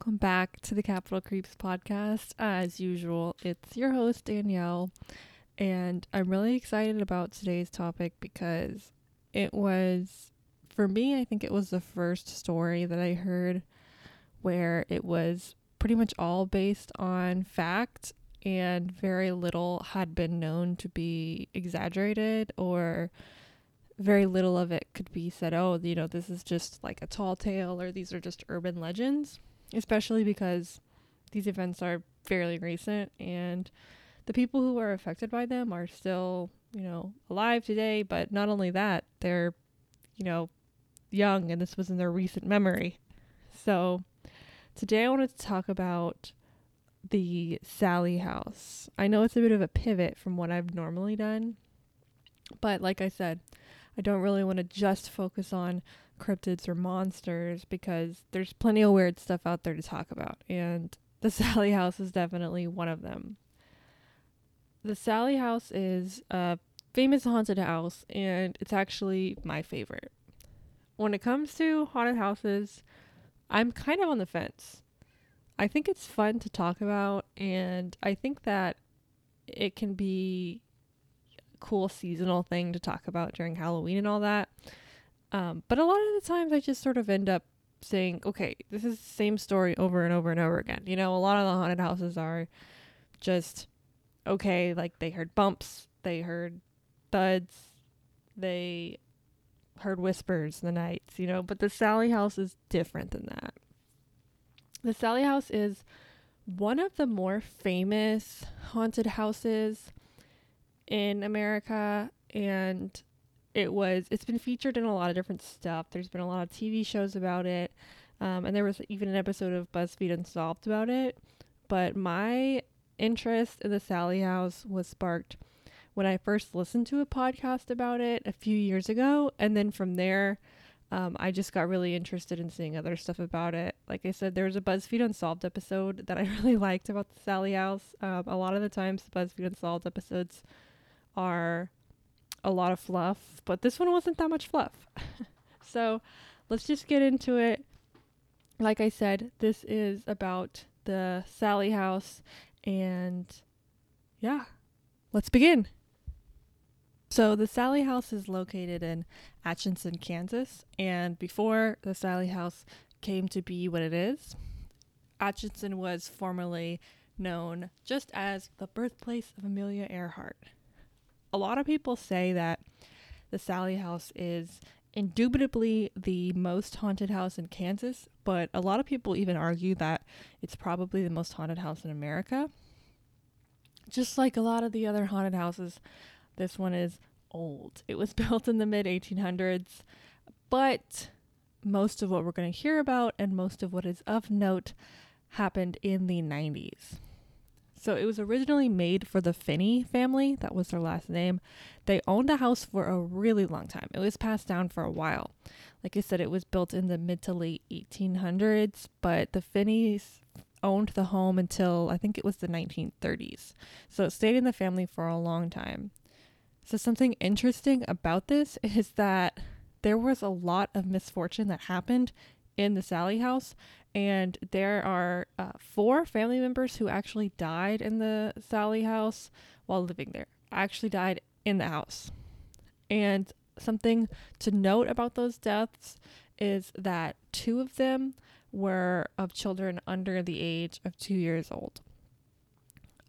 welcome back to the Capital Creeps podcast. As usual, it's your host, Danielle, and I'm really excited about today's topic because it was, for me, I think it was the first story that I heard where it was pretty much all based on fact and very little had been known to be exaggerated or very little of it could be said, oh, you know, this is just like a tall tale or these are just urban legends, especially because these events are fairly recent and the people who are affected by them are still, you know, alive today. But not only that, they're, you know, young and this was in their recent memory. So today I wanted to talk about the Sallie House. I know it's a bit of a pivot from what I've normally done, but like I said, I don't really want to just focus on cryptids or monsters because there's plenty of weird stuff out there to talk about, and the Sallie House is definitely one of them. The Sallie House is a famous haunted house, and it's actually my favorite. When it comes to haunted houses, I'm kind of on the fence. I think it's fun to talk about, and I think that it can be a cool seasonal thing to talk about during Halloween and all that. Um, but a lot of the times I just sort of end up saying, okay, this is the same story over and over and over again. You know, a lot of the haunted houses are just okay, like they heard bumps, they heard thuds, they heard whispers in the nights, you know, but the Sallie house is different than that. The Sallie house is one of the more famous haunted houses in America and it was it's been featured in a lot of different stuff. There's been a lot of TV shows about it. Um, and there was even an episode of BuzzFeed Unsolved about it. But my interest in the Sallie House was sparked when I first listened to a podcast about it a few years ago, and then from there, um, I just got really interested in seeing other stuff about it. Like I said, there was a BuzzFeed Unsolved episode that I really liked about the Sallie House. Um, a lot of the times, the BuzzFeed Unsolved episodes are a lot of fluff, but this one wasn't that much fluff. so let's just get into it. Like I said, this is about the Sallie house, and yeah, let's begin. So the Sallie house is located in Atchison, Kansas, and before the Sallie house came to be what it is, Atchison was formerly known just as the birthplace of Amelia Earhart a lot of people say that the Sallie House is indubitably the most haunted house in Kansas, but a lot of people even argue that it's probably the most haunted house in America. Just like a lot of the other haunted houses, this one is old. It was built in the mid 1800s, but most of what we're going to hear about and most of what is of note happened in the 90s. So it was originally made for the Finney family, that was their last name. They owned the house for a really long time. It was passed down for a while. Like I said, it was built in the mid to late 1800s, but the Finneys owned the home until I think it was the 1930s. So it stayed in the family for a long time. So something interesting about this is that there was a lot of misfortune that happened in the Sallie house and there are uh, four family members who actually died in the Sallie house while living there. Actually died in the house. And something to note about those deaths is that two of them were of children under the age of 2 years old.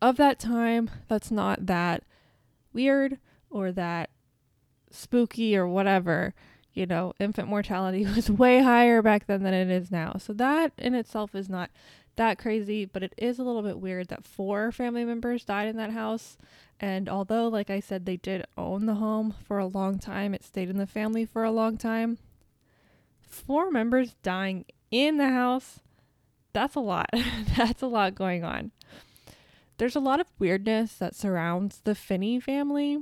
Of that time, that's not that weird or that spooky or whatever you know, infant mortality was way higher back then than it is now. So that in itself is not that crazy, but it is a little bit weird that four family members died in that house. And although, like I said, they did own the home for a long time, it stayed in the family for a long time. Four members dying in the house, that's a lot. that's a lot going on. There's a lot of weirdness that surrounds the Finney family.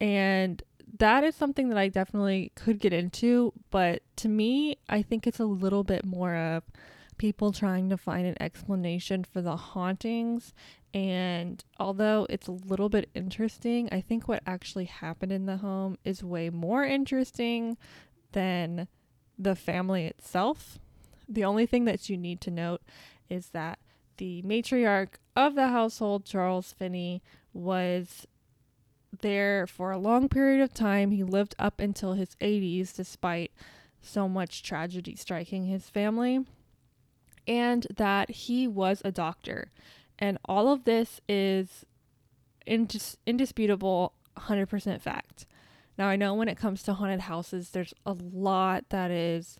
And that is something that I definitely could get into, but to me, I think it's a little bit more of people trying to find an explanation for the hauntings. And although it's a little bit interesting, I think what actually happened in the home is way more interesting than the family itself. The only thing that you need to note is that the matriarch of the household, Charles Finney, was there for a long period of time. He lived up until his 80s despite so much tragedy striking his family, and that he was a doctor. And all of this is indis- indisputable 100% fact. Now, I know when it comes to haunted houses, there's a lot that is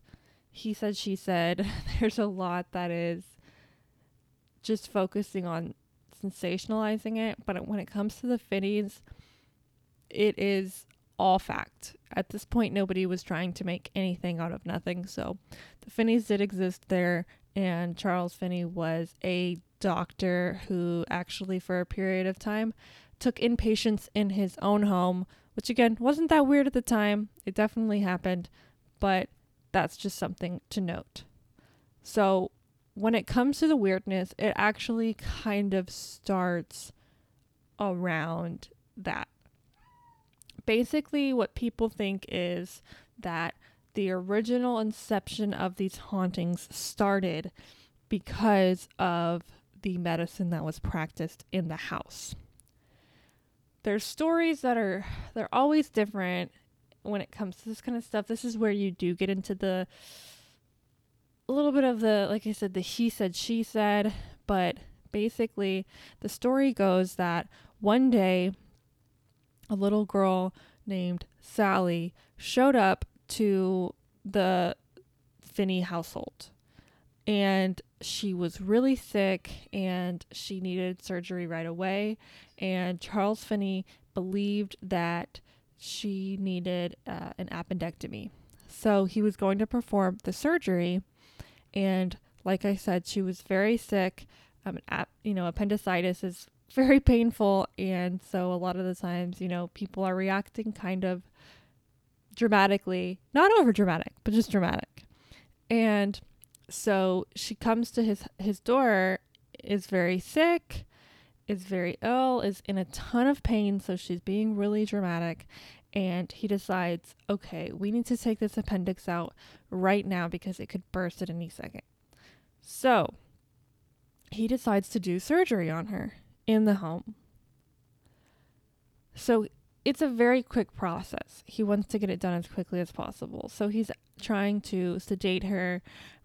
he said, she said. There's a lot that is just focusing on sensationalizing it. But when it comes to the Finneys, it is all fact. At this point, nobody was trying to make anything out of nothing. So the Finneys did exist there, and Charles Finney was a doctor who actually, for a period of time, took inpatients in his own home, which again wasn't that weird at the time. It definitely happened, but that's just something to note. So, when it comes to the weirdness, it actually kind of starts around that. Basically, what people think is that the original inception of these hauntings started because of the medicine that was practiced in the house. There's stories that are they're always different when it comes to this kind of stuff. This is where you do get into the a little bit of the like I said the he said she said, but basically the story goes that one day a little girl named Sallie showed up to the Finney household and she was really sick and she needed surgery right away and Charles Finney believed that she needed uh, an appendectomy. So he was going to perform the surgery and like I said she was very sick. Um, you know, appendicitis is very painful. And so a lot of the times, you know, people are reacting kind of dramatically, not over dramatic, but just dramatic. And so she comes to his his door is very sick is very ill is in a ton of pain. So she's being really dramatic. And he decides okay we need to take this appendix out right now because it could burst at any second. So he decides to do surgery on her in the home so it's a very quick process he wants to get it done as quickly as possible so he's trying to sedate her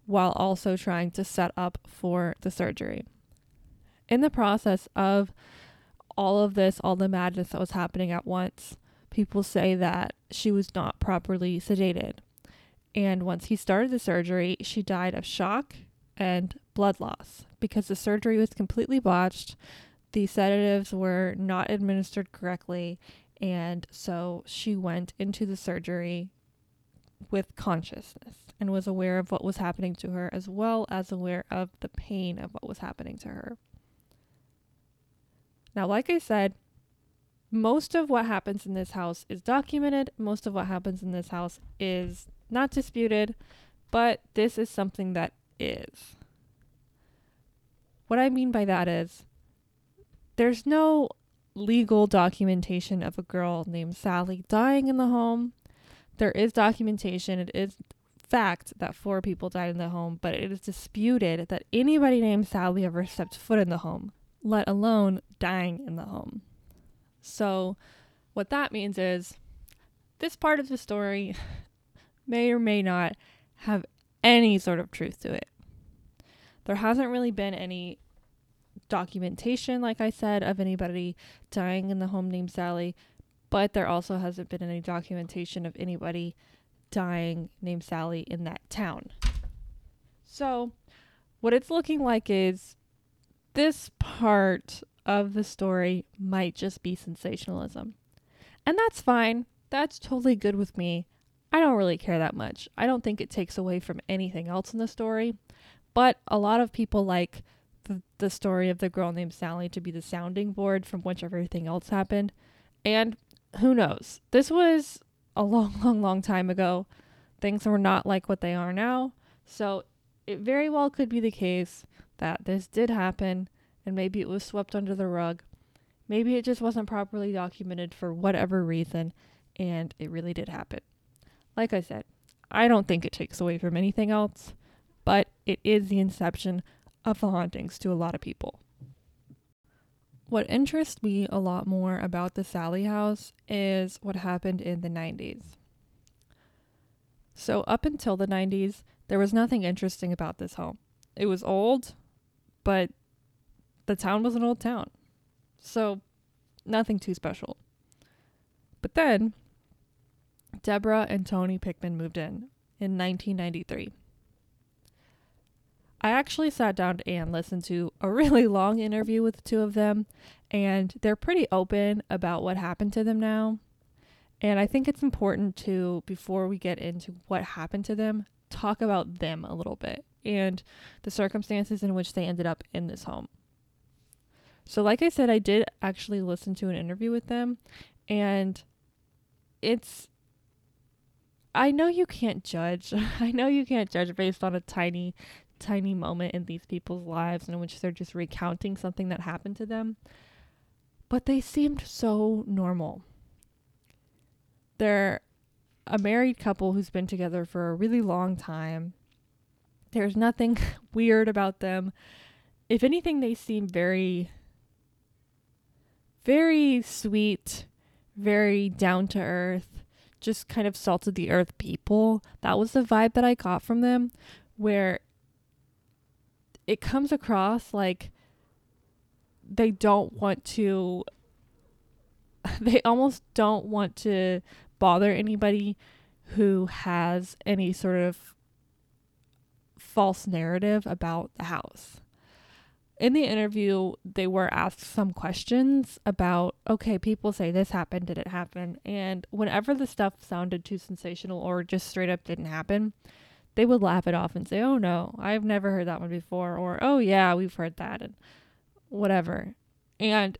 while also trying to set up for the surgery. In the process of all of this, all the madness that was happening at once, people say that she was not properly sedated. And once he started the surgery, she died of shock and blood loss because the surgery was completely botched. The sedatives were not administered correctly. And so she went into the surgery with consciousness and was aware of what was happening to her, as well as aware of the pain of what was happening to her. Now, like I said, most of what happens in this house is documented, most of what happens in this house is not disputed, but this is something that is. What I mean by that is there's no legal documentation of a girl named Sallie dying in the home. There is documentation, it is fact that four people died in the home, but it is disputed that anybody named Sallie ever stepped foot in the home, let alone dying in the home. So, what that means is this part of the story may or may not have any sort of truth to it. There hasn't really been any documentation, like I said, of anybody dying in the home named Sallie, but there also hasn't been any documentation of anybody dying named Sallie in that town. So, what it's looking like is this part of the story might just be sensationalism. And that's fine. That's totally good with me. I don't really care that much. I don't think it takes away from anything else in the story. But a lot of people like the, the story of the girl named Sallie to be the sounding board from which everything else happened. And who knows? This was a long, long, long time ago. Things were not like what they are now. So it very well could be the case that this did happen and maybe it was swept under the rug. Maybe it just wasn't properly documented for whatever reason and it really did happen. Like I said, I don't think it takes away from anything else, but it is the inception of the hauntings to a lot of people. What interests me a lot more about the Sallie house is what happened in the 90s. So, up until the 90s, there was nothing interesting about this home. It was old, but the town was an old town. So, nothing too special. But then, Deborah and Tony Pickman moved in in 1993. I actually sat down and listened to a really long interview with the two of them, and they're pretty open about what happened to them now. And I think it's important to, before we get into what happened to them, talk about them a little bit and the circumstances in which they ended up in this home. So, like I said, I did actually listen to an interview with them, and it's I know you can't judge. I know you can't judge based on a tiny tiny moment in these people's lives in which they're just recounting something that happened to them. But they seemed so normal. They're a married couple who's been together for a really long time. There's nothing weird about them. If anything, they seem very, very sweet, very down to earth, just kind of salt of the earth people. That was the vibe that I got from them, where it comes across like they don't want to they almost don't want to bother anybody who has any sort of false narrative about the house. In the interview, they were asked some questions about okay, people say this happened, did it happen? And whenever the stuff sounded too sensational or just straight up didn't happen, they would laugh it off and say, "Oh no, I've never heard that one before," or "Oh yeah, we've heard that," and whatever. And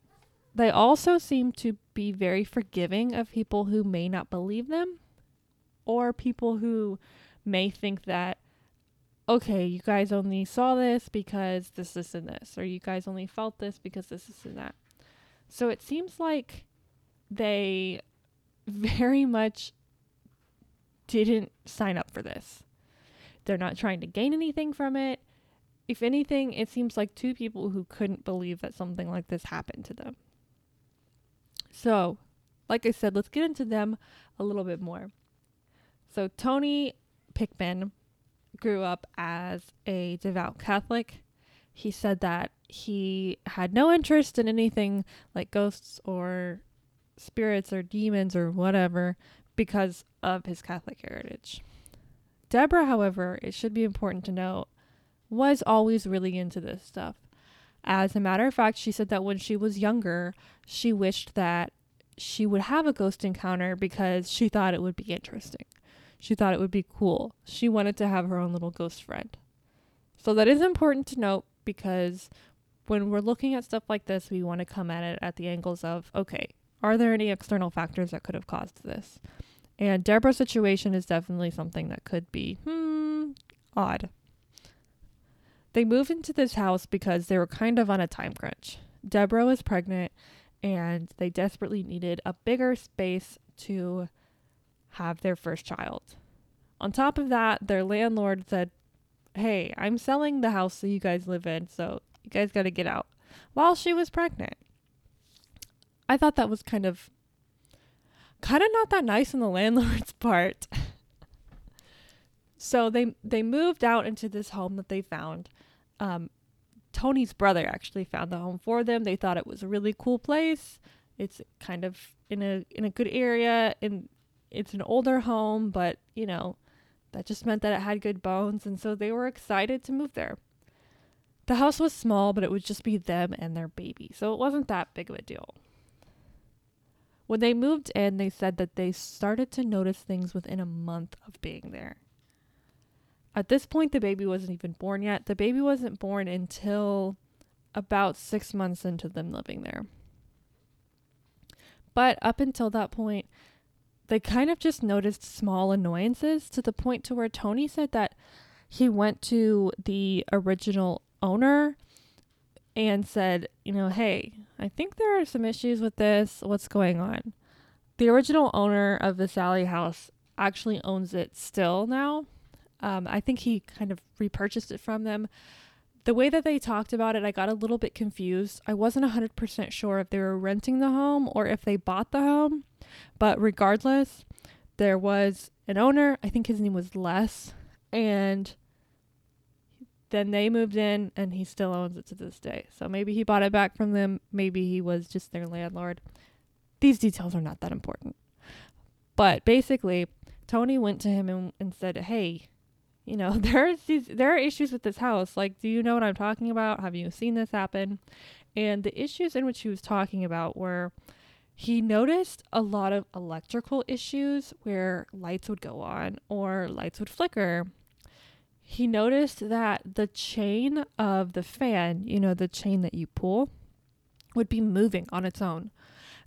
they also seem to be very forgiving of people who may not believe them, or people who may think that, okay, you guys only saw this because this, this, and this, or you guys only felt this because this, this, and that. So it seems like they very much didn't sign up for this. They're not trying to gain anything from it. If anything, it seems like two people who couldn't believe that something like this happened to them. So, like I said, let's get into them a little bit more. So, Tony Pickman grew up as a devout Catholic. He said that he had no interest in anything like ghosts or spirits or demons or whatever because of his Catholic heritage. Deborah, however, it should be important to note, was always really into this stuff. As a matter of fact, she said that when she was younger, she wished that she would have a ghost encounter because she thought it would be interesting. She thought it would be cool. She wanted to have her own little ghost friend. So that is important to note because when we're looking at stuff like this, we want to come at it at the angles of okay, are there any external factors that could have caused this? And Deborah's situation is definitely something that could be, hmm, odd. They moved into this house because they were kind of on a time crunch. Deborah was pregnant and they desperately needed a bigger space to have their first child. On top of that, their landlord said, Hey, I'm selling the house that you guys live in, so you guys got to get out. While she was pregnant. I thought that was kind of kind of not that nice on the landlord's part. so they they moved out into this home that they found. Um, Tony's brother actually found the home for them. They thought it was a really cool place. It's kind of in a in a good area and it's an older home, but you know, that just meant that it had good bones and so they were excited to move there. The house was small, but it would just be them and their baby. So it wasn't that big of a deal. When they moved in, they said that they started to notice things within a month of being there. At this point, the baby wasn't even born yet. The baby wasn't born until about six months into them living there. But up until that point, they kind of just noticed small annoyances to the point to where Tony said that he went to the original owner and said, you know, hey, I think there are some issues with this. What's going on? The original owner of the Sallie house actually owns it still now. Um, I think he kind of repurchased it from them. The way that they talked about it, I got a little bit confused. I wasn't 100% sure if they were renting the home or if they bought the home. But regardless, there was an owner. I think his name was Les. And then they moved in and he still owns it to this day. So maybe he bought it back from them. Maybe he was just their landlord. These details are not that important. But basically, Tony went to him and, and said, Hey, you know, there's these there are issues with this house. Like, do you know what I'm talking about? Have you seen this happen? And the issues in which he was talking about were he noticed a lot of electrical issues where lights would go on or lights would flicker. He noticed that the chain of the fan, you know, the chain that you pull, would be moving on its own.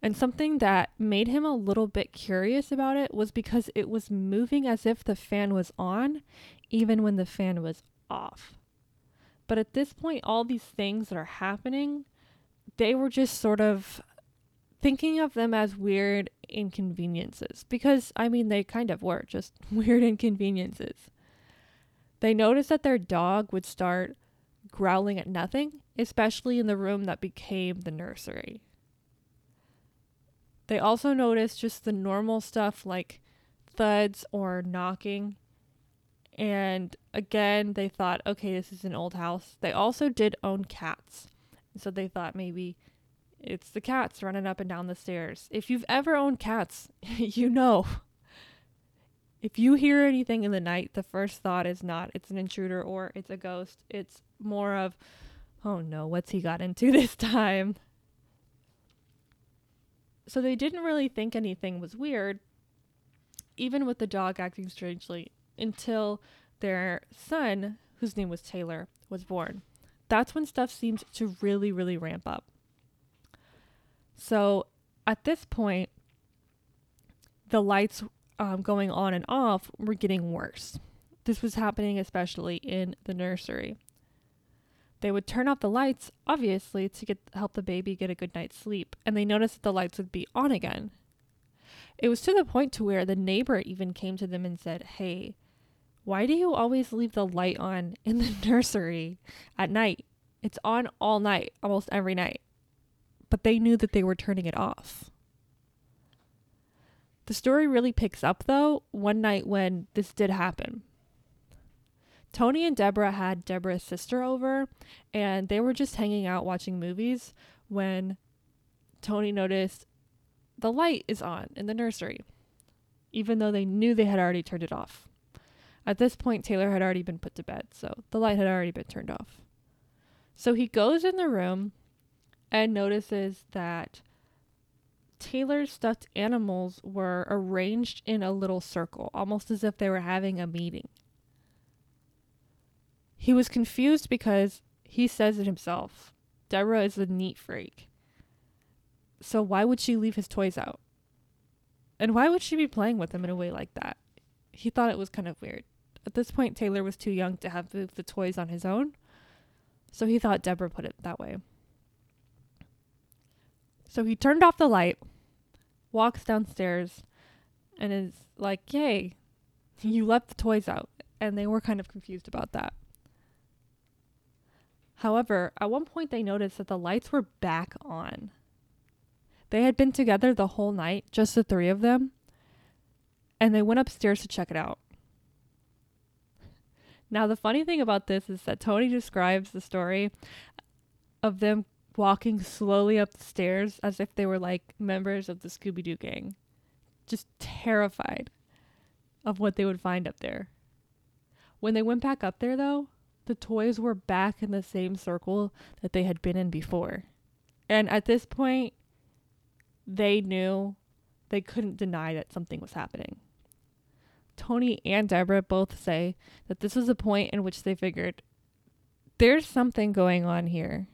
And something that made him a little bit curious about it was because it was moving as if the fan was on, even when the fan was off. But at this point, all these things that are happening, they were just sort of thinking of them as weird inconveniences because I mean they kind of were just weird inconveniences. They noticed that their dog would start growling at nothing, especially in the room that became the nursery. They also noticed just the normal stuff like thuds or knocking. And again, they thought, okay, this is an old house. They also did own cats. So they thought maybe it's the cats running up and down the stairs. If you've ever owned cats, you know. If you hear anything in the night, the first thought is not it's an intruder or it's a ghost. It's more of, oh no, what's he got into this time? So they didn't really think anything was weird, even with the dog acting strangely, until their son, whose name was Taylor, was born. That's when stuff seemed to really, really ramp up. So at this point, the lights um, going on and off were getting worse. This was happening especially in the nursery. They would turn off the lights, obviously, to get help the baby get a good night's sleep, and they noticed that the lights would be on again. It was to the point to where the neighbor even came to them and said, "Hey, why do you always leave the light on in the nursery at night? It's on all night, almost every night." But they knew that they were turning it off. The story really picks up though one night when this did happen. Tony and Deborah had Deborah's sister over, and they were just hanging out watching movies when Tony noticed the light is on in the nursery, even though they knew they had already turned it off. At this point, Taylor had already been put to bed, so the light had already been turned off. So he goes in the room and notices that Taylor's stuffed animals were arranged in a little circle, almost as if they were having a meeting. He was confused because he says it himself. Deborah is a neat freak. So why would she leave his toys out? And why would she be playing with them in a way like that? He thought it was kind of weird. At this point, Taylor was too young to have moved the toys on his own, so he thought Deborah put it that way. So he turned off the light, walks downstairs, and is like, Yay, you left the toys out. And they were kind of confused about that. However, at one point they noticed that the lights were back on. They had been together the whole night, just the three of them, and they went upstairs to check it out. Now, the funny thing about this is that Tony describes the story of them walking slowly up the stairs as if they were like members of the Scooby Doo gang, just terrified of what they would find up there. When they went back up there, though, the toys were back in the same circle that they had been in before. And at this point, they knew they couldn't deny that something was happening. Tony and Deborah both say that this was a point in which they figured there's something going on here.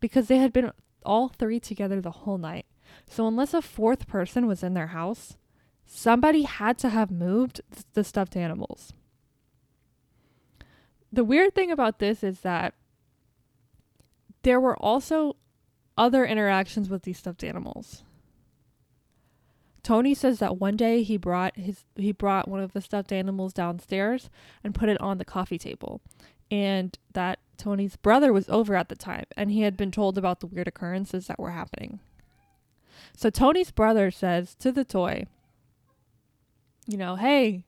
Because they had been all three together the whole night. So, unless a fourth person was in their house, somebody had to have moved the stuffed animals the weird thing about this is that there were also other interactions with these stuffed animals. Tony says that one day he brought his he brought one of the stuffed animals downstairs and put it on the coffee table. And that Tony's brother was over at the time and he had been told about the weird occurrences that were happening. So Tony's brother says to the toy, you know, hey,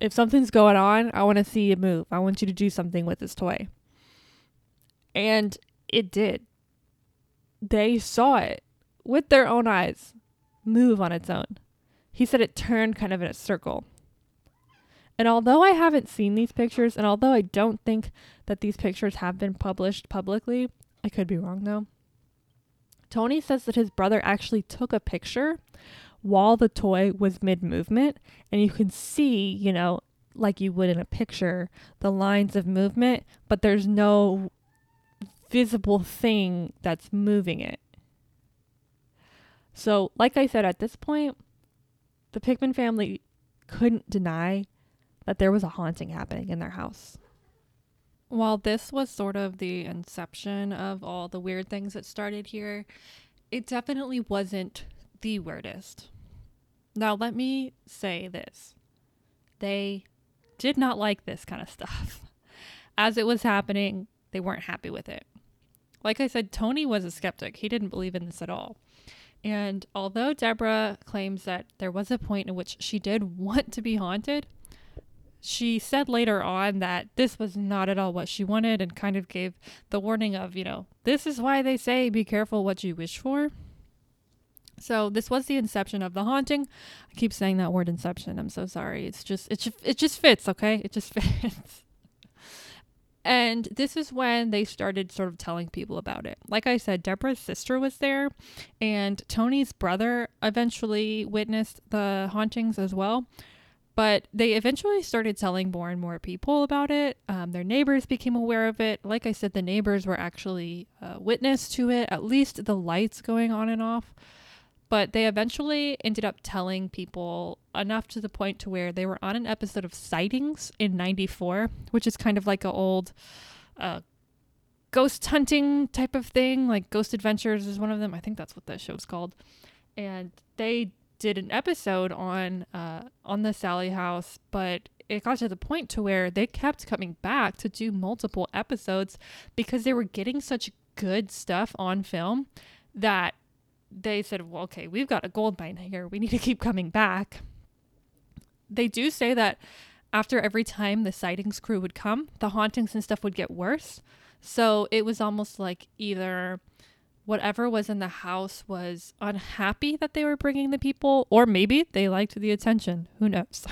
if something's going on, I want to see you move. I want you to do something with this toy. And it did. They saw it with their own eyes move on its own. He said it turned kind of in a circle. And although I haven't seen these pictures, and although I don't think that these pictures have been published publicly, I could be wrong though. Tony says that his brother actually took a picture while the toy was mid movement, and you can see, you know, like you would in a picture, the lines of movement, but there's no visible thing that's moving it. So, like I said, at this point, the Pickman family couldn't deny that there was a haunting happening in their house. While this was sort of the inception of all the weird things that started here, it definitely wasn't the weirdest. Now, let me say this they did not like this kind of stuff. As it was happening, they weren't happy with it. Like I said, Tony was a skeptic. He didn't believe in this at all. And although Deborah claims that there was a point in which she did want to be haunted, she said later on that this was not at all what she wanted and kind of gave the warning of, you know, this is why they say be careful what you wish for. So this was the inception of the haunting. I keep saying that word inception. I'm so sorry. It's just it just, it just fits, okay? It just fits. And this is when they started sort of telling people about it. Like I said, Deborah's sister was there, and Tony's brother eventually witnessed the hauntings as well. But they eventually started telling more and more people about it. Um, their neighbors became aware of it. Like I said, the neighbors were actually uh, witness to it, at least the lights going on and off. But they eventually ended up telling people enough to the point to where they were on an episode of Sightings in 94, which is kind of like an old uh, ghost hunting type of thing. Like Ghost Adventures is one of them. I think that's what that show's called. And they did an episode on uh, on the Sallie house, but it got to the point to where they kept coming back to do multiple episodes because they were getting such good stuff on film that they said, well, okay, we've got a gold mine here. We need to keep coming back. They do say that after every time the sightings crew would come, the hauntings and stuff would get worse. So it was almost like either whatever was in the house was unhappy that they were bringing the people, or maybe they liked the attention. Who knows?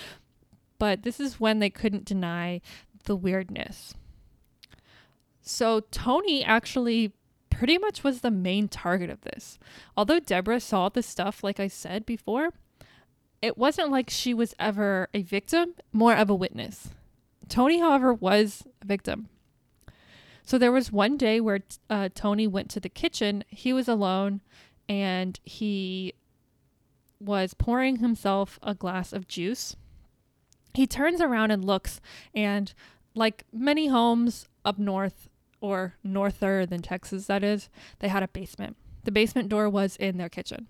but this is when they couldn't deny the weirdness. So Tony actually pretty much was the main target of this. Although Deborah saw the stuff, like I said before, it wasn't like she was ever a victim, more of a witness. Tony, however, was a victim. So there was one day where uh, Tony went to the kitchen. He was alone and he was pouring himself a glass of juice. He turns around and looks, and like many homes up north, or norther than Texas, that is, they had a basement. The basement door was in their kitchen.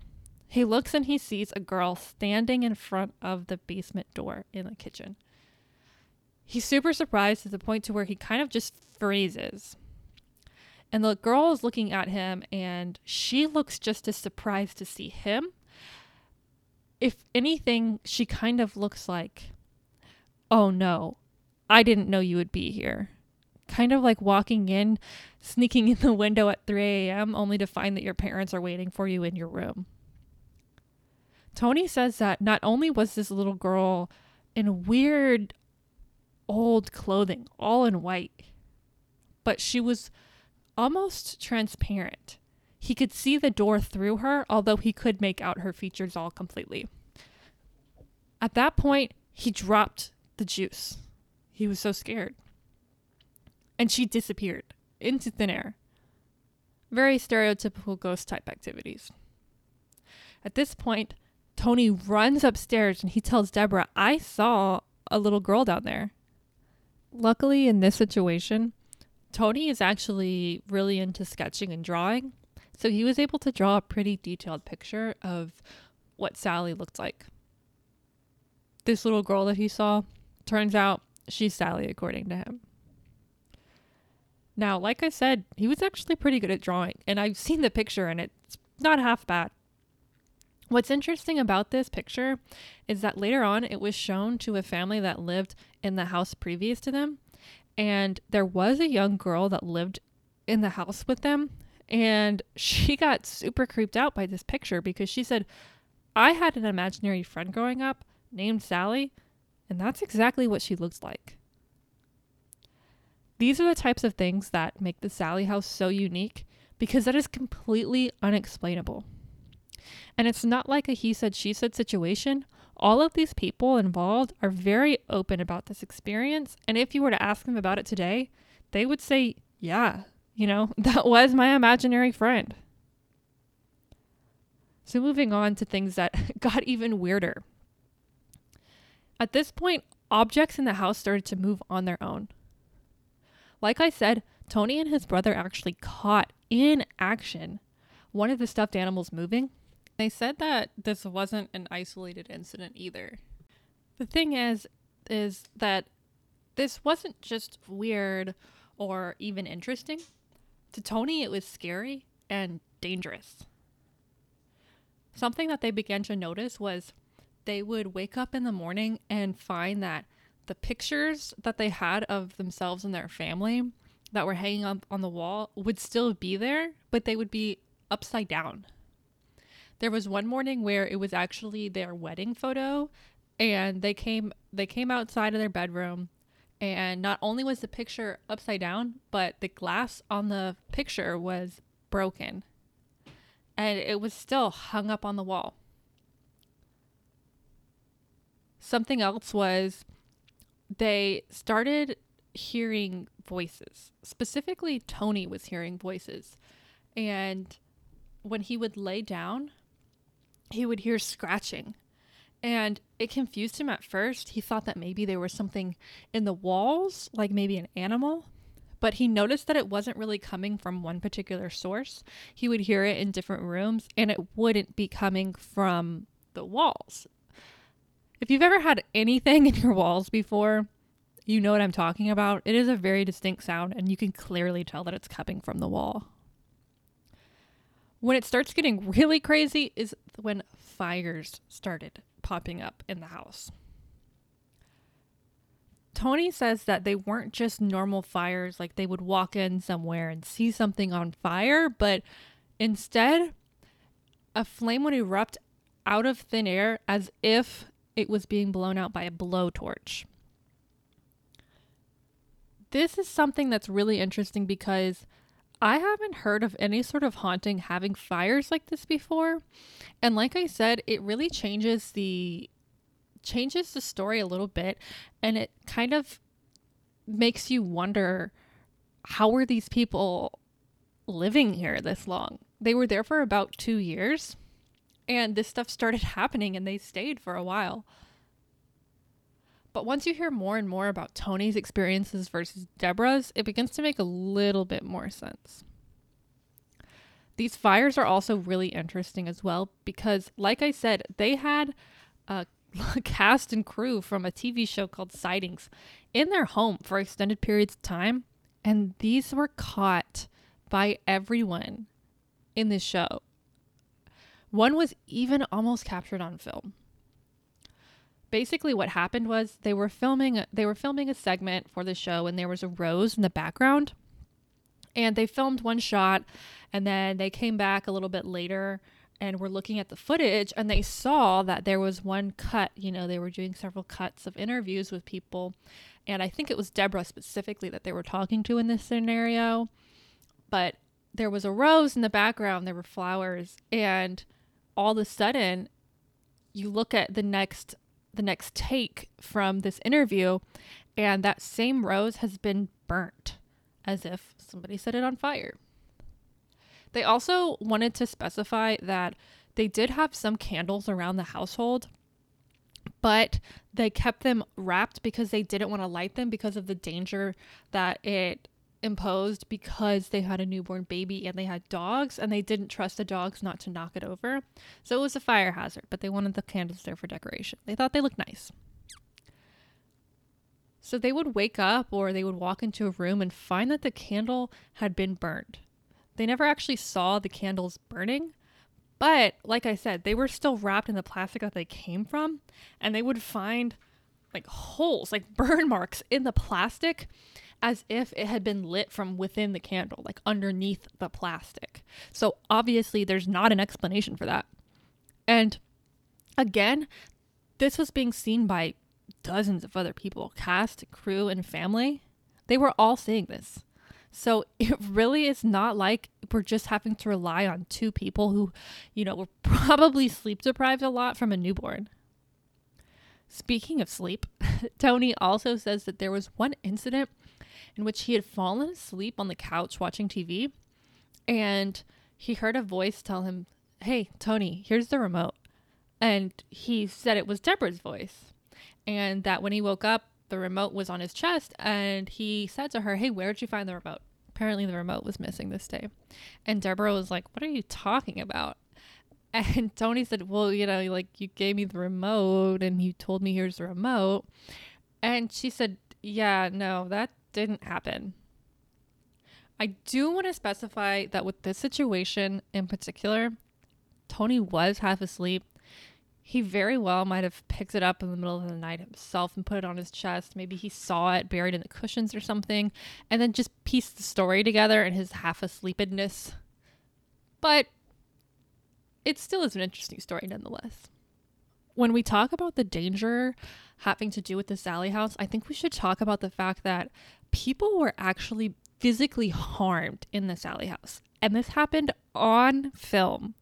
He looks and he sees a girl standing in front of the basement door in the kitchen. He's super surprised to the point to where he kind of just freezes. And the girl is looking at him and she looks just as surprised to see him. If anything, she kind of looks like, oh no, I didn't know you would be here kind of like walking in, sneaking in the window at 3 a.m., only to find that your parents are waiting for you in your room. Tony says that not only was this little girl in a weird old clothing, all in white, but she was almost transparent. He could see the door through her, although he could make out her features all completely. At that point, he dropped the juice. He was so scared and she disappeared into thin air. Very stereotypical ghost type activities. At this point, Tony runs upstairs and he tells Deborah, I saw a little girl down there. Luckily, in this situation, Tony is actually really into sketching and drawing, so he was able to draw a pretty detailed picture of what Sallie looked like. This little girl that he saw, turns out she's Sallie, according to him. Now, like I said, he was actually pretty good at drawing, and I've seen the picture and it's not half bad. What's interesting about this picture is that later on it was shown to a family that lived in the house previous to them, and there was a young girl that lived in the house with them, and she got super creeped out by this picture because she said, I had an imaginary friend growing up named Sallie, and that's exactly what she looks like. These are the types of things that make the Sallie house so unique because that is completely unexplainable. And it's not like a he said, she said situation. All of these people involved are very open about this experience. And if you were to ask them about it today, they would say, yeah, you know, that was my imaginary friend. So moving on to things that got even weirder. At this point, objects in the house started to move on their own. Like I said, Tony and his brother actually caught in action one of the stuffed animals moving. They said that this wasn't an isolated incident either. The thing is, is that this wasn't just weird or even interesting. To Tony, it was scary and dangerous. Something that they began to notice was they would wake up in the morning and find that the pictures that they had of themselves and their family that were hanging up on the wall would still be there, but they would be upside down. There was one morning where it was actually their wedding photo and they came they came outside of their bedroom and not only was the picture upside down, but the glass on the picture was broken. And it was still hung up on the wall. Something else was they started hearing voices. Specifically, Tony was hearing voices. And when he would lay down, he would hear scratching. And it confused him at first. He thought that maybe there was something in the walls, like maybe an animal. But he noticed that it wasn't really coming from one particular source. He would hear it in different rooms, and it wouldn't be coming from the walls. If you've ever had anything in your walls before, you know what I'm talking about. It is a very distinct sound, and you can clearly tell that it's coming from the wall. When it starts getting really crazy is when fires started popping up in the house. Tony says that they weren't just normal fires, like they would walk in somewhere and see something on fire, but instead, a flame would erupt out of thin air as if it was being blown out by a blowtorch. This is something that's really interesting because I haven't heard of any sort of haunting having fires like this before. And like I said, it really changes the changes the story a little bit and it kind of makes you wonder how were these people living here this long? They were there for about 2 years and this stuff started happening and they stayed for a while. But once you hear more and more about Tony's experiences versus Deborah's, it begins to make a little bit more sense. These fires are also really interesting as well because, like I said, they had a cast and crew from a TV show called Sightings in their home for extended periods of time, and these were caught by everyone in this show. One was even almost captured on film. Basically what happened was they were filming they were filming a segment for the show and there was a rose in the background. And they filmed one shot and then they came back a little bit later and were looking at the footage and they saw that there was one cut, you know, they were doing several cuts of interviews with people and I think it was Deborah specifically that they were talking to in this scenario. But there was a rose in the background, there were flowers, and all of a sudden you look at the next the next take from this interview and that same rose has been burnt as if somebody set it on fire. They also wanted to specify that they did have some candles around the household, but they kept them wrapped because they didn't want to light them because of the danger that it imposed because they had a newborn baby and they had dogs and they didn't trust the dogs not to knock it over. So it was a fire hazard, but they wanted the candles there for decoration. They thought they looked nice. So they would wake up or they would walk into a room and find that the candle had been burned. They never actually saw the candles burning, but like I said, they were still wrapped in the plastic that they came from, and they would find like holes, like burn marks in the plastic as if it had been lit from within the candle, like underneath the plastic. So obviously, there's not an explanation for that. And again, this was being seen by dozens of other people cast, crew, and family. They were all seeing this. So it really is not like we're just having to rely on two people who, you know, were probably sleep deprived a lot from a newborn. Speaking of sleep, Tony also says that there was one incident in which he had fallen asleep on the couch watching TV and he heard a voice tell him, Hey, Tony, here's the remote. And he said it was Deborah's voice. And that when he woke up, the remote was on his chest and he said to her, Hey, where'd you find the remote? Apparently, the remote was missing this day. And Deborah was like, What are you talking about? And Tony said, Well, you know, like you gave me the remote and you told me here's the remote. And she said, Yeah, no, that didn't happen. I do want to specify that with this situation in particular, Tony was half asleep. He very well might have picked it up in the middle of the night himself and put it on his chest. Maybe he saw it buried in the cushions or something, and then just pieced the story together in his half asleepedness. But it still is an interesting story nonetheless. When we talk about the danger having to do with the Sallie house, I think we should talk about the fact that people were actually physically harmed in the Sallie house. And this happened on film.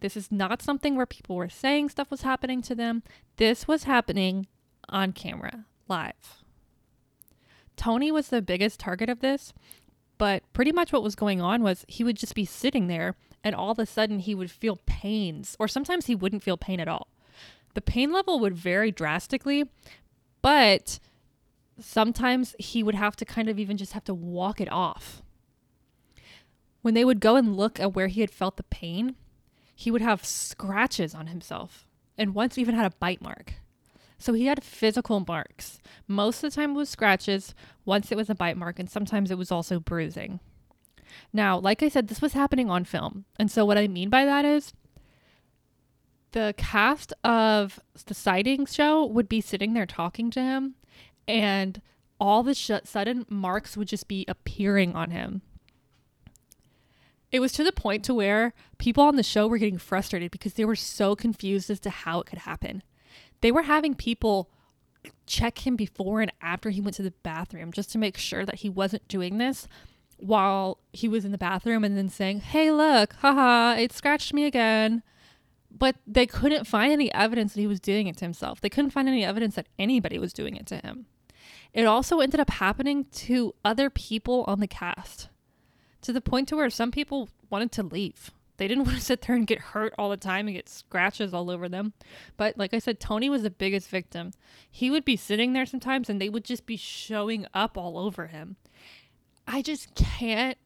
This is not something where people were saying stuff was happening to them. This was happening on camera, live. Tony was the biggest target of this, but pretty much what was going on was he would just be sitting there and all of a sudden he would feel pains, or sometimes he wouldn't feel pain at all. The pain level would vary drastically, but sometimes he would have to kind of even just have to walk it off. When they would go and look at where he had felt the pain, he would have scratches on himself and once even had a bite mark. So he had physical marks. Most of the time it was scratches, once it was a bite mark, and sometimes it was also bruising. Now, like I said, this was happening on film. And so what I mean by that is the cast of the sightings show would be sitting there talking to him and all the sh- sudden marks would just be appearing on him. It was to the point to where people on the show were getting frustrated because they were so confused as to how it could happen. They were having people check him before and after he went to the bathroom just to make sure that he wasn't doing this while he was in the bathroom and then saying, Hey, look, haha, it scratched me again. But they couldn't find any evidence that he was doing it to himself. They couldn't find any evidence that anybody was doing it to him. It also ended up happening to other people on the cast to the point to where some people wanted to leave. They didn't want to sit there and get hurt all the time and get scratches all over them. But like I said, Tony was the biggest victim. He would be sitting there sometimes and they would just be showing up all over him. I just can't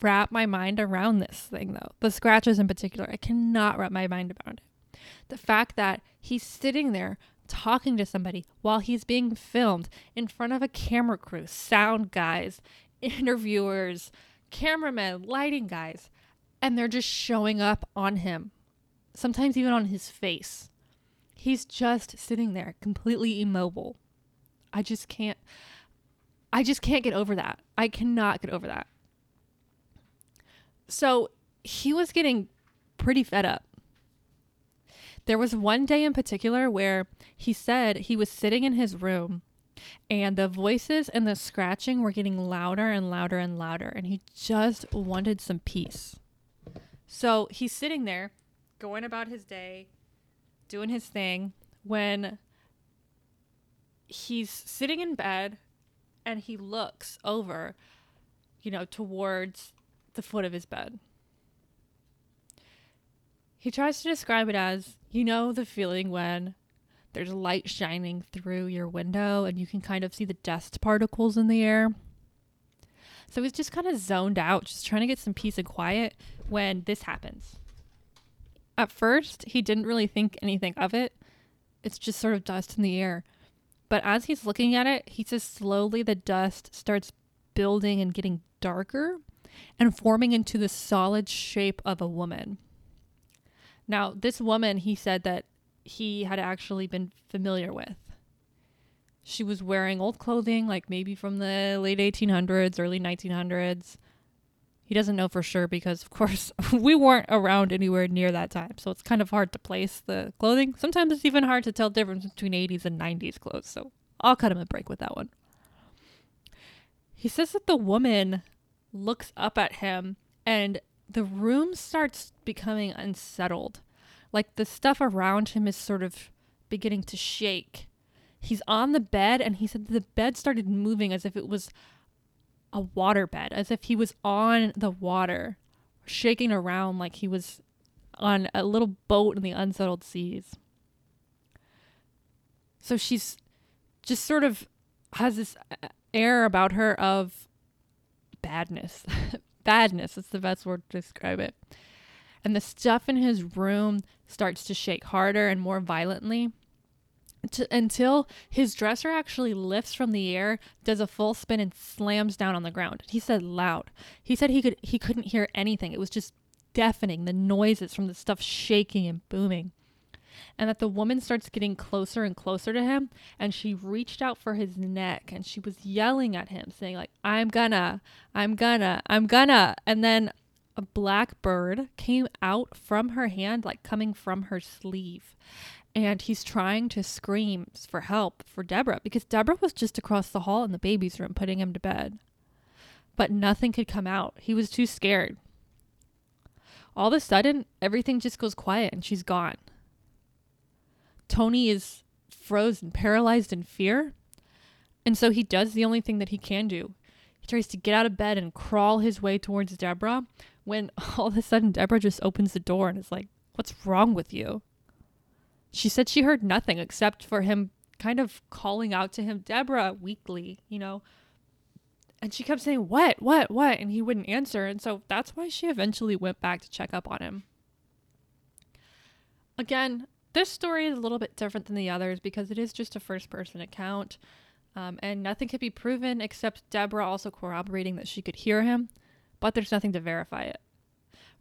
wrap my mind around this thing though. The scratches in particular, I cannot wrap my mind around it. The fact that he's sitting there talking to somebody while he's being filmed in front of a camera crew, sound guys, interviewers, cameramen, lighting guys, and they're just showing up on him, sometimes even on his face. He's just sitting there completely immobile. I just can't I just can't get over that. I cannot get over that. So he was getting pretty fed up. There was one day in particular where he said he was sitting in his room and the voices and the scratching were getting louder and louder and louder, and he just wanted some peace. So he's sitting there, going about his day, doing his thing, when he's sitting in bed and he looks over, you know, towards the foot of his bed. He tries to describe it as, you know, the feeling when there's light shining through your window and you can kind of see the dust particles in the air. So he's just kind of zoned out, just trying to get some peace and quiet when this happens. At first, he didn't really think anything of it. It's just sort of dust in the air. But as he's looking at it, he says slowly the dust starts building and getting darker and forming into the solid shape of a woman. Now, this woman, he said that he had actually been familiar with. She was wearing old clothing, like maybe from the late 1800s, early 1900s. He doesn't know for sure because, of course, we weren't around anywhere near that time. So it's kind of hard to place the clothing. Sometimes it's even hard to tell difference between 80s and 90s clothes. So I'll cut him a break with that one. He says that the woman looks up at him and the room starts becoming unsettled. Like the stuff around him is sort of beginning to shake. He's on the bed and he said the bed started moving as if it was a water bed, as if he was on the water, shaking around like he was on a little boat in the unsettled seas. So she's just sort of has this air about her of badness. badness is the best word to describe it. And the stuff in his room starts to shake harder and more violently until his dresser actually lifts from the air, does a full spin and slams down on the ground. He said loud. He said he could he couldn't hear anything. It was just deafening the noises from the stuff shaking and booming. And that the woman starts getting closer and closer to him and she reached out for his neck and she was yelling at him saying like I'm gonna, I'm gonna, I'm gonna and then a black bird came out from her hand like coming from her sleeve and he's trying to scream for help for Deborah because Deborah was just across the hall in the baby's room putting him to bed. But nothing could come out. He was too scared. All of a sudden, everything just goes quiet and she's gone. Tony is frozen, paralyzed in fear. And so he does the only thing that he can do. He tries to get out of bed and crawl his way towards Deborah when all of a sudden Deborah just opens the door and is like, What's wrong with you? She said she heard nothing except for him kind of calling out to him, Deborah, weakly, you know. And she kept saying, What, what, what? And he wouldn't answer. And so that's why she eventually went back to check up on him. Again, this story is a little bit different than the others because it is just a first person account. Um, and nothing could be proven except Deborah also corroborating that she could hear him, but there's nothing to verify it.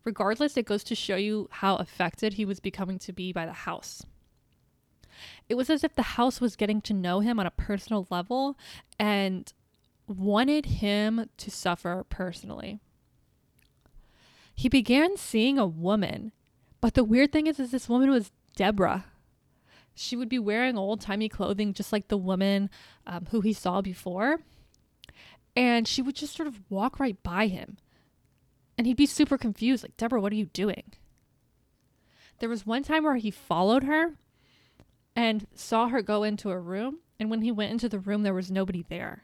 Regardless, it goes to show you how affected he was becoming to be by the house. It was as if the house was getting to know him on a personal level and wanted him to suffer personally. He began seeing a woman, but the weird thing is, is this woman was Deborah. She would be wearing old timey clothing, just like the woman um, who he saw before. And she would just sort of walk right by him. And he'd be super confused, like, Deborah, what are you doing? There was one time where he followed her and saw her go into a room. And when he went into the room, there was nobody there.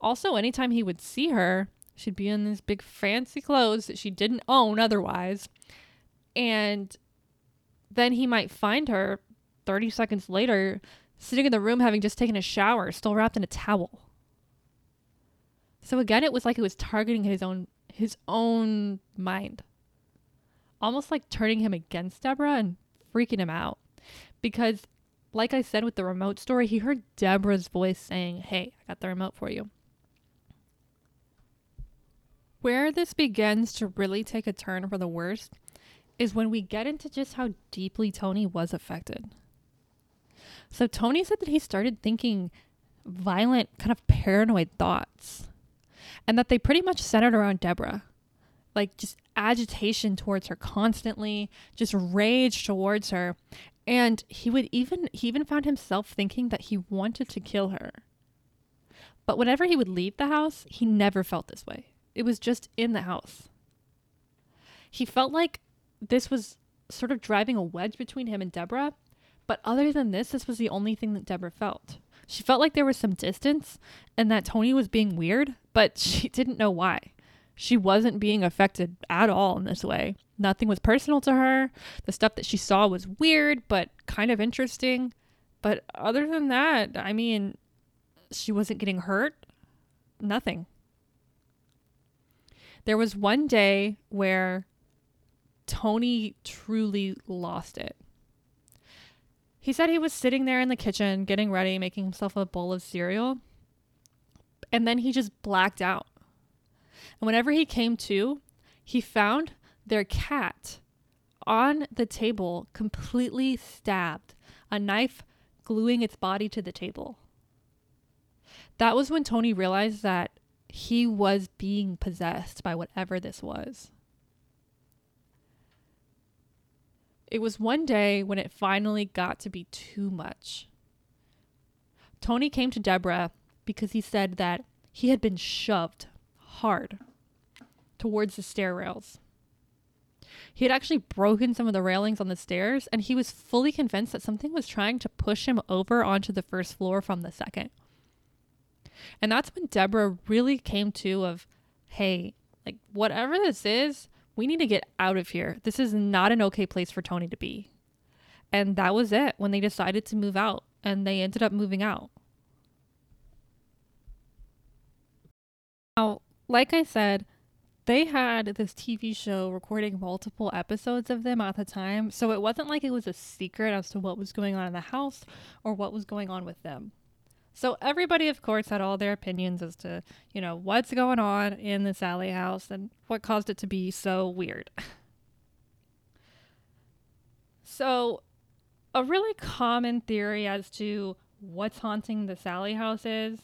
Also, anytime he would see her, she'd be in these big fancy clothes that she didn't own otherwise. And then he might find her 30 seconds later sitting in the room having just taken a shower, still wrapped in a towel. So again, it was like it was targeting his own his own mind. Almost like turning him against Deborah and freaking him out because like I said with the remote story, he heard Deborah's voice saying, Hey, I got the remote for you. Where this begins to really take a turn for the worst is when we get into just how deeply Tony was affected. So, Tony said that he started thinking violent, kind of paranoid thoughts, and that they pretty much centered around Deborah. Like, just agitation towards her constantly, just rage towards her. And he would even he even found himself thinking that he wanted to kill her. But whenever he would leave the house, he never felt this way. It was just in the house. He felt like this was sort of driving a wedge between him and Deborah, but other than this, this was the only thing that Deborah felt. She felt like there was some distance and that Tony was being weird, but she didn't know why. She wasn't being affected at all in this way. Nothing was personal to her. The stuff that she saw was weird, but kind of interesting. But other than that, I mean, she wasn't getting hurt. Nothing. There was one day where Tony truly lost it. He said he was sitting there in the kitchen getting ready, making himself a bowl of cereal, and then he just blacked out. And whenever he came to, he found their cat on the table, completely stabbed, a knife gluing its body to the table. That was when Tony realized that he was being possessed by whatever this was. It was one day when it finally got to be too much. Tony came to Deborah because he said that he had been shoved hard towards the stair rails. He had actually broken some of the railings on the stairs, and he was fully convinced that something was trying to push him over onto the first floor from the second. And that's when Deborah really came to of, hey, like whatever this is, we need to get out of here. This is not an okay place for Tony to be. And that was it when they decided to move out and they ended up moving out. Now, like I said, they had this TV show recording multiple episodes of them at the time, so it wasn't like it was a secret as to what was going on in the house or what was going on with them. So everybody, of course, had all their opinions as to, you know, what's going on in the Sallie house and what caused it to be so weird. so, a really common theory as to what's haunting the Sallie house is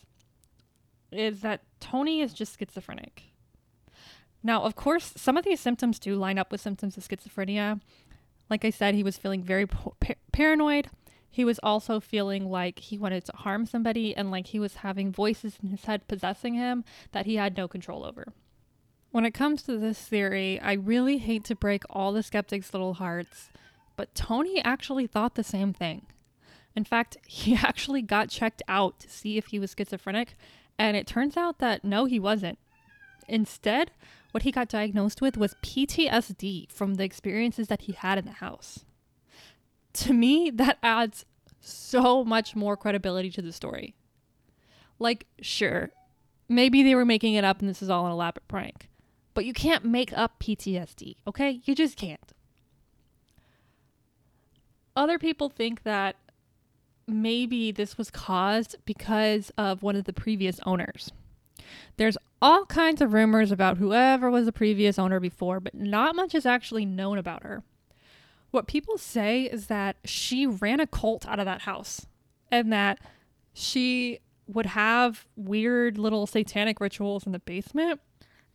is that Tony is just schizophrenic. Now, of course, some of these symptoms do line up with symptoms of schizophrenia. Like I said, he was feeling very par- paranoid he was also feeling like he wanted to harm somebody and like he was having voices in his head possessing him that he had no control over. When it comes to this theory, I really hate to break all the skeptics' little hearts, but Tony actually thought the same thing. In fact, he actually got checked out to see if he was schizophrenic, and it turns out that no, he wasn't. Instead, what he got diagnosed with was PTSD from the experiences that he had in the house to me, that adds so much more credibility to the story. Like, sure, maybe they were making it up and this is all an elaborate prank, but you can't make up PTSD, okay? You just can't. Other people think that maybe this was caused because of one of the previous owners. There's all kinds of rumors about whoever was the previous owner before, but not much is actually known about her. What people say is that she ran a cult out of that house and that she would have weird little satanic rituals in the basement.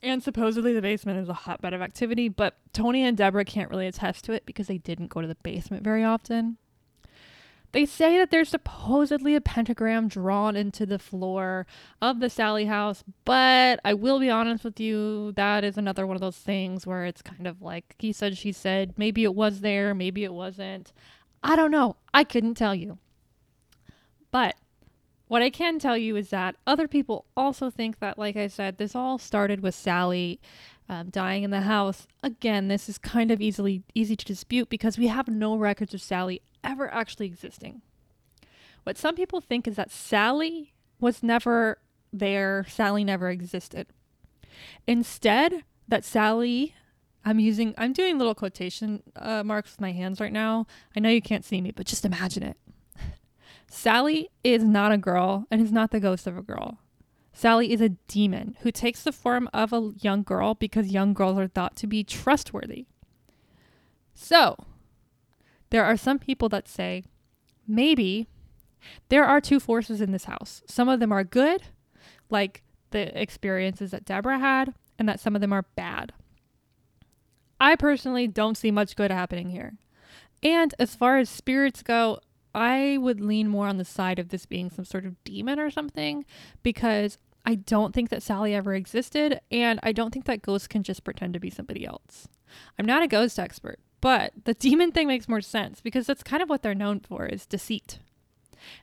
And supposedly the basement is a hotbed of activity, but Tony and Deborah can't really attest to it because they didn't go to the basement very often. They say that there's supposedly a pentagram drawn into the floor of the Sallie house, but I will be honest with you, that is another one of those things where it's kind of like he said, she said, maybe it was there, maybe it wasn't. I don't know. I couldn't tell you. But what I can tell you is that other people also think that, like I said, this all started with Sallie um, dying in the house. Again, this is kind of easily easy to dispute because we have no records of Sallie ever actually existing. What some people think is that Sallie was never there, Sallie never existed. Instead, that Sallie, I'm using, I'm doing little quotation uh, marks with my hands right now. I know you can't see me, but just imagine it. Sallie is not a girl and is not the ghost of a girl. Sallie is a demon who takes the form of a young girl because young girls are thought to be trustworthy. So, there are some people that say maybe there are two forces in this house. Some of them are good, like the experiences that Deborah had, and that some of them are bad. I personally don't see much good happening here. And as far as spirits go, I would lean more on the side of this being some sort of demon or something because I don't think that Sallie ever existed, and I don't think that ghosts can just pretend to be somebody else. I'm not a ghost expert, but the demon thing makes more sense because that's kind of what they're known for is deceit.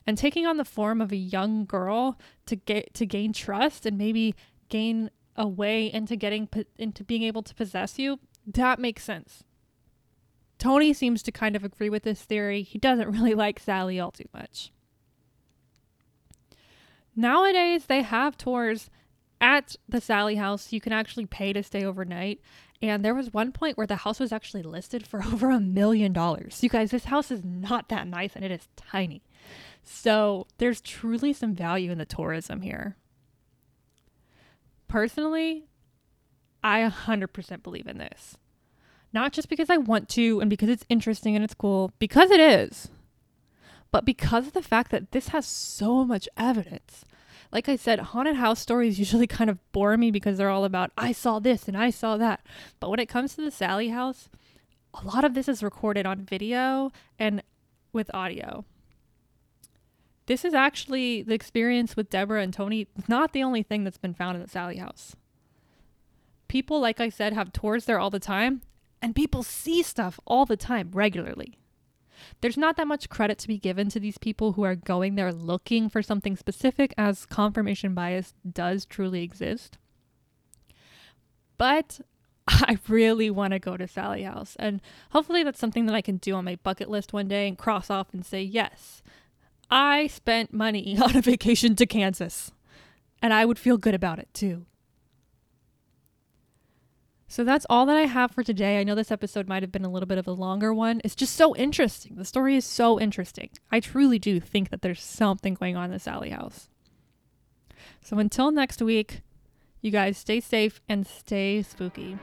And taking on the form of a young girl to get to gain trust and maybe gain a way into getting into being able to possess you, that makes sense. Tony seems to kind of agree with this theory. He doesn't really like Sallie all too much. Nowadays, they have tours at the Sallie house, you can actually pay to stay overnight. And there was one point where the house was actually listed for over a million dollars. You guys, this house is not that nice and it is tiny. So there's truly some value in the tourism here. Personally, I 100% believe in this. Not just because I want to and because it's interesting and it's cool, because it is, but because of the fact that this has so much evidence. Like I said, haunted house stories usually kind of bore me because they're all about, I saw this and I saw that. But when it comes to the Sallie house, a lot of this is recorded on video and with audio. This is actually the experience with Deborah and Tony, not the only thing that's been found in the Sallie house. People, like I said, have tours there all the time, and people see stuff all the time, regularly. There's not that much credit to be given to these people who are going there looking for something specific, as confirmation bias does truly exist. But I really want to go to Sallie House, and hopefully that's something that I can do on my bucket list one day and cross off and say, yes, I spent money on a vacation to Kansas, and I would feel good about it too. So that's all that I have for today. I know this episode might have been a little bit of a longer one. It's just so interesting. The story is so interesting. I truly do think that there's something going on in the Sallie house. So until next week, you guys stay safe and stay spooky.